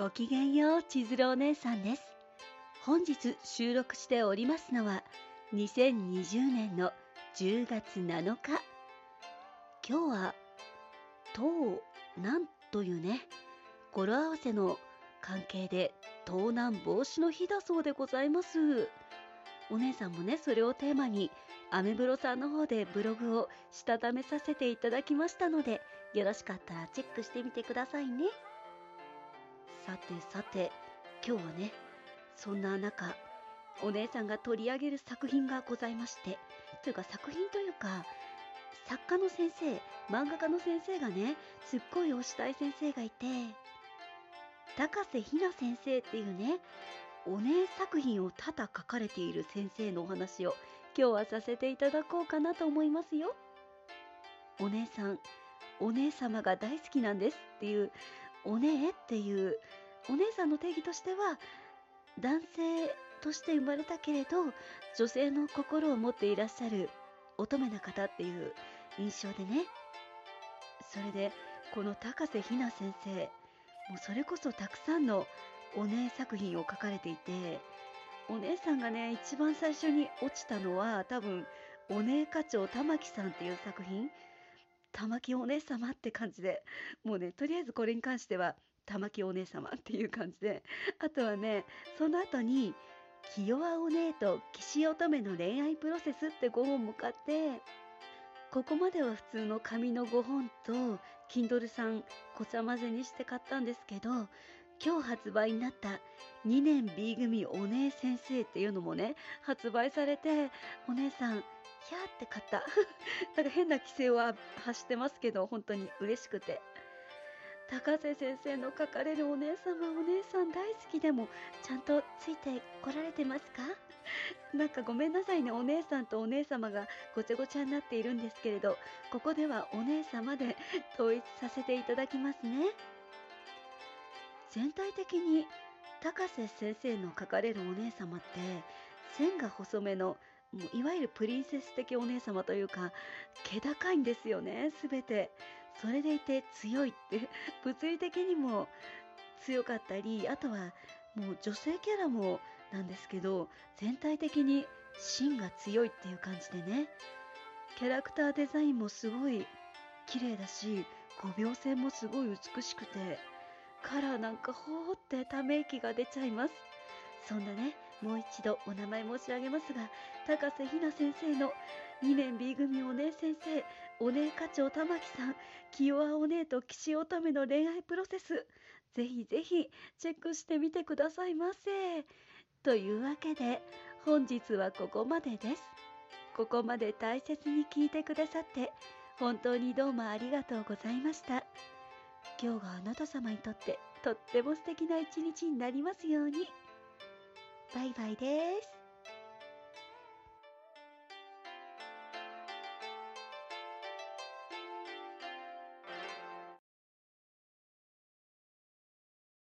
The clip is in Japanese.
ごきげんよう、千鶴お姉さんです。本日収録しておりますのは、2020年の10月7日。今日は、盗難というね、語呂合わせの関係で盗難防止の日だそうでございます。お姉さんもね、それをテーマに、アメブロさんの方でブログをしたためさせていただきましたので、よろしかったらチェックしてみてくださいね。さてさて、今日はね、そんな中、お姉さんが取り上げる作品がございまして、というか作品というか、作家の先生、漫画家の先生がね、すっごい推したい先生がいて、高瀬ひな先生っていうね、お姉作品を多々書かれている先生のお話を今日はさせていただこうかなと思いますよ。お姉さん、お姉様が大好きなんですっていうお姉っていうお姉さんの定義としては男性として生まれたけれど女性の心を持っていらっしゃる乙女な方っていう印象でね。それでこの高瀬ひな先生もうそれこそたくさんのお姉作品を書かれていてお姉さんがね一番最初に落ちたのは多分お姉課長玉木さんっていう作品玉木お姉様って感じでもうねとりあえずこれに関しては玉木お姉様っていう感じであとはねその後に「清和お姉と岸乙女の恋愛プロセス」って5本向かってここまでは普通の紙の5本と Kindle さんごちゃ混ぜにして買ったんですけど今日発売になった2年 B 組お姉先生っていうのもね発売されてお姉さんキャーって買った。なんか変な規制は発してますけど、本当に嬉しくて。高瀬先生の書かれるお姉様、お姉さん大好きでも、ちゃんとついてこられてますか？なんかごめんなさいね、お姉さんとお姉様がごちゃごちゃになっているんですけれど、ここではお姉様で 統一させていただきますね。全体的に高瀬先生の書かれるお姉様って線が細めのもういわゆるプリンセス的お姉様というか気高いんですよね全て。それでいて強いって 物理的にも強かったりあとはもう女性キャラもなんですけど全体的に芯が強いっていう感じでね。キャラクターデザインもすごい綺麗だし5秒線もすごい美しくてカラーなんかほーってため息が出ちゃいます。そんなねもう一度お名前申し上げますが高瀬ひな先生の2年 B 組お姉先生お姉課長玉木さん清和お姉と岸乙女の恋愛プロセスぜひぜひチェックしてみてくださいませ。というわけで本日はここまでです。ここまで大切に聞いてくださって本当にどうもありがとうございました。今日があなた様にとってとっても素敵な一日になりますように。バイバイです。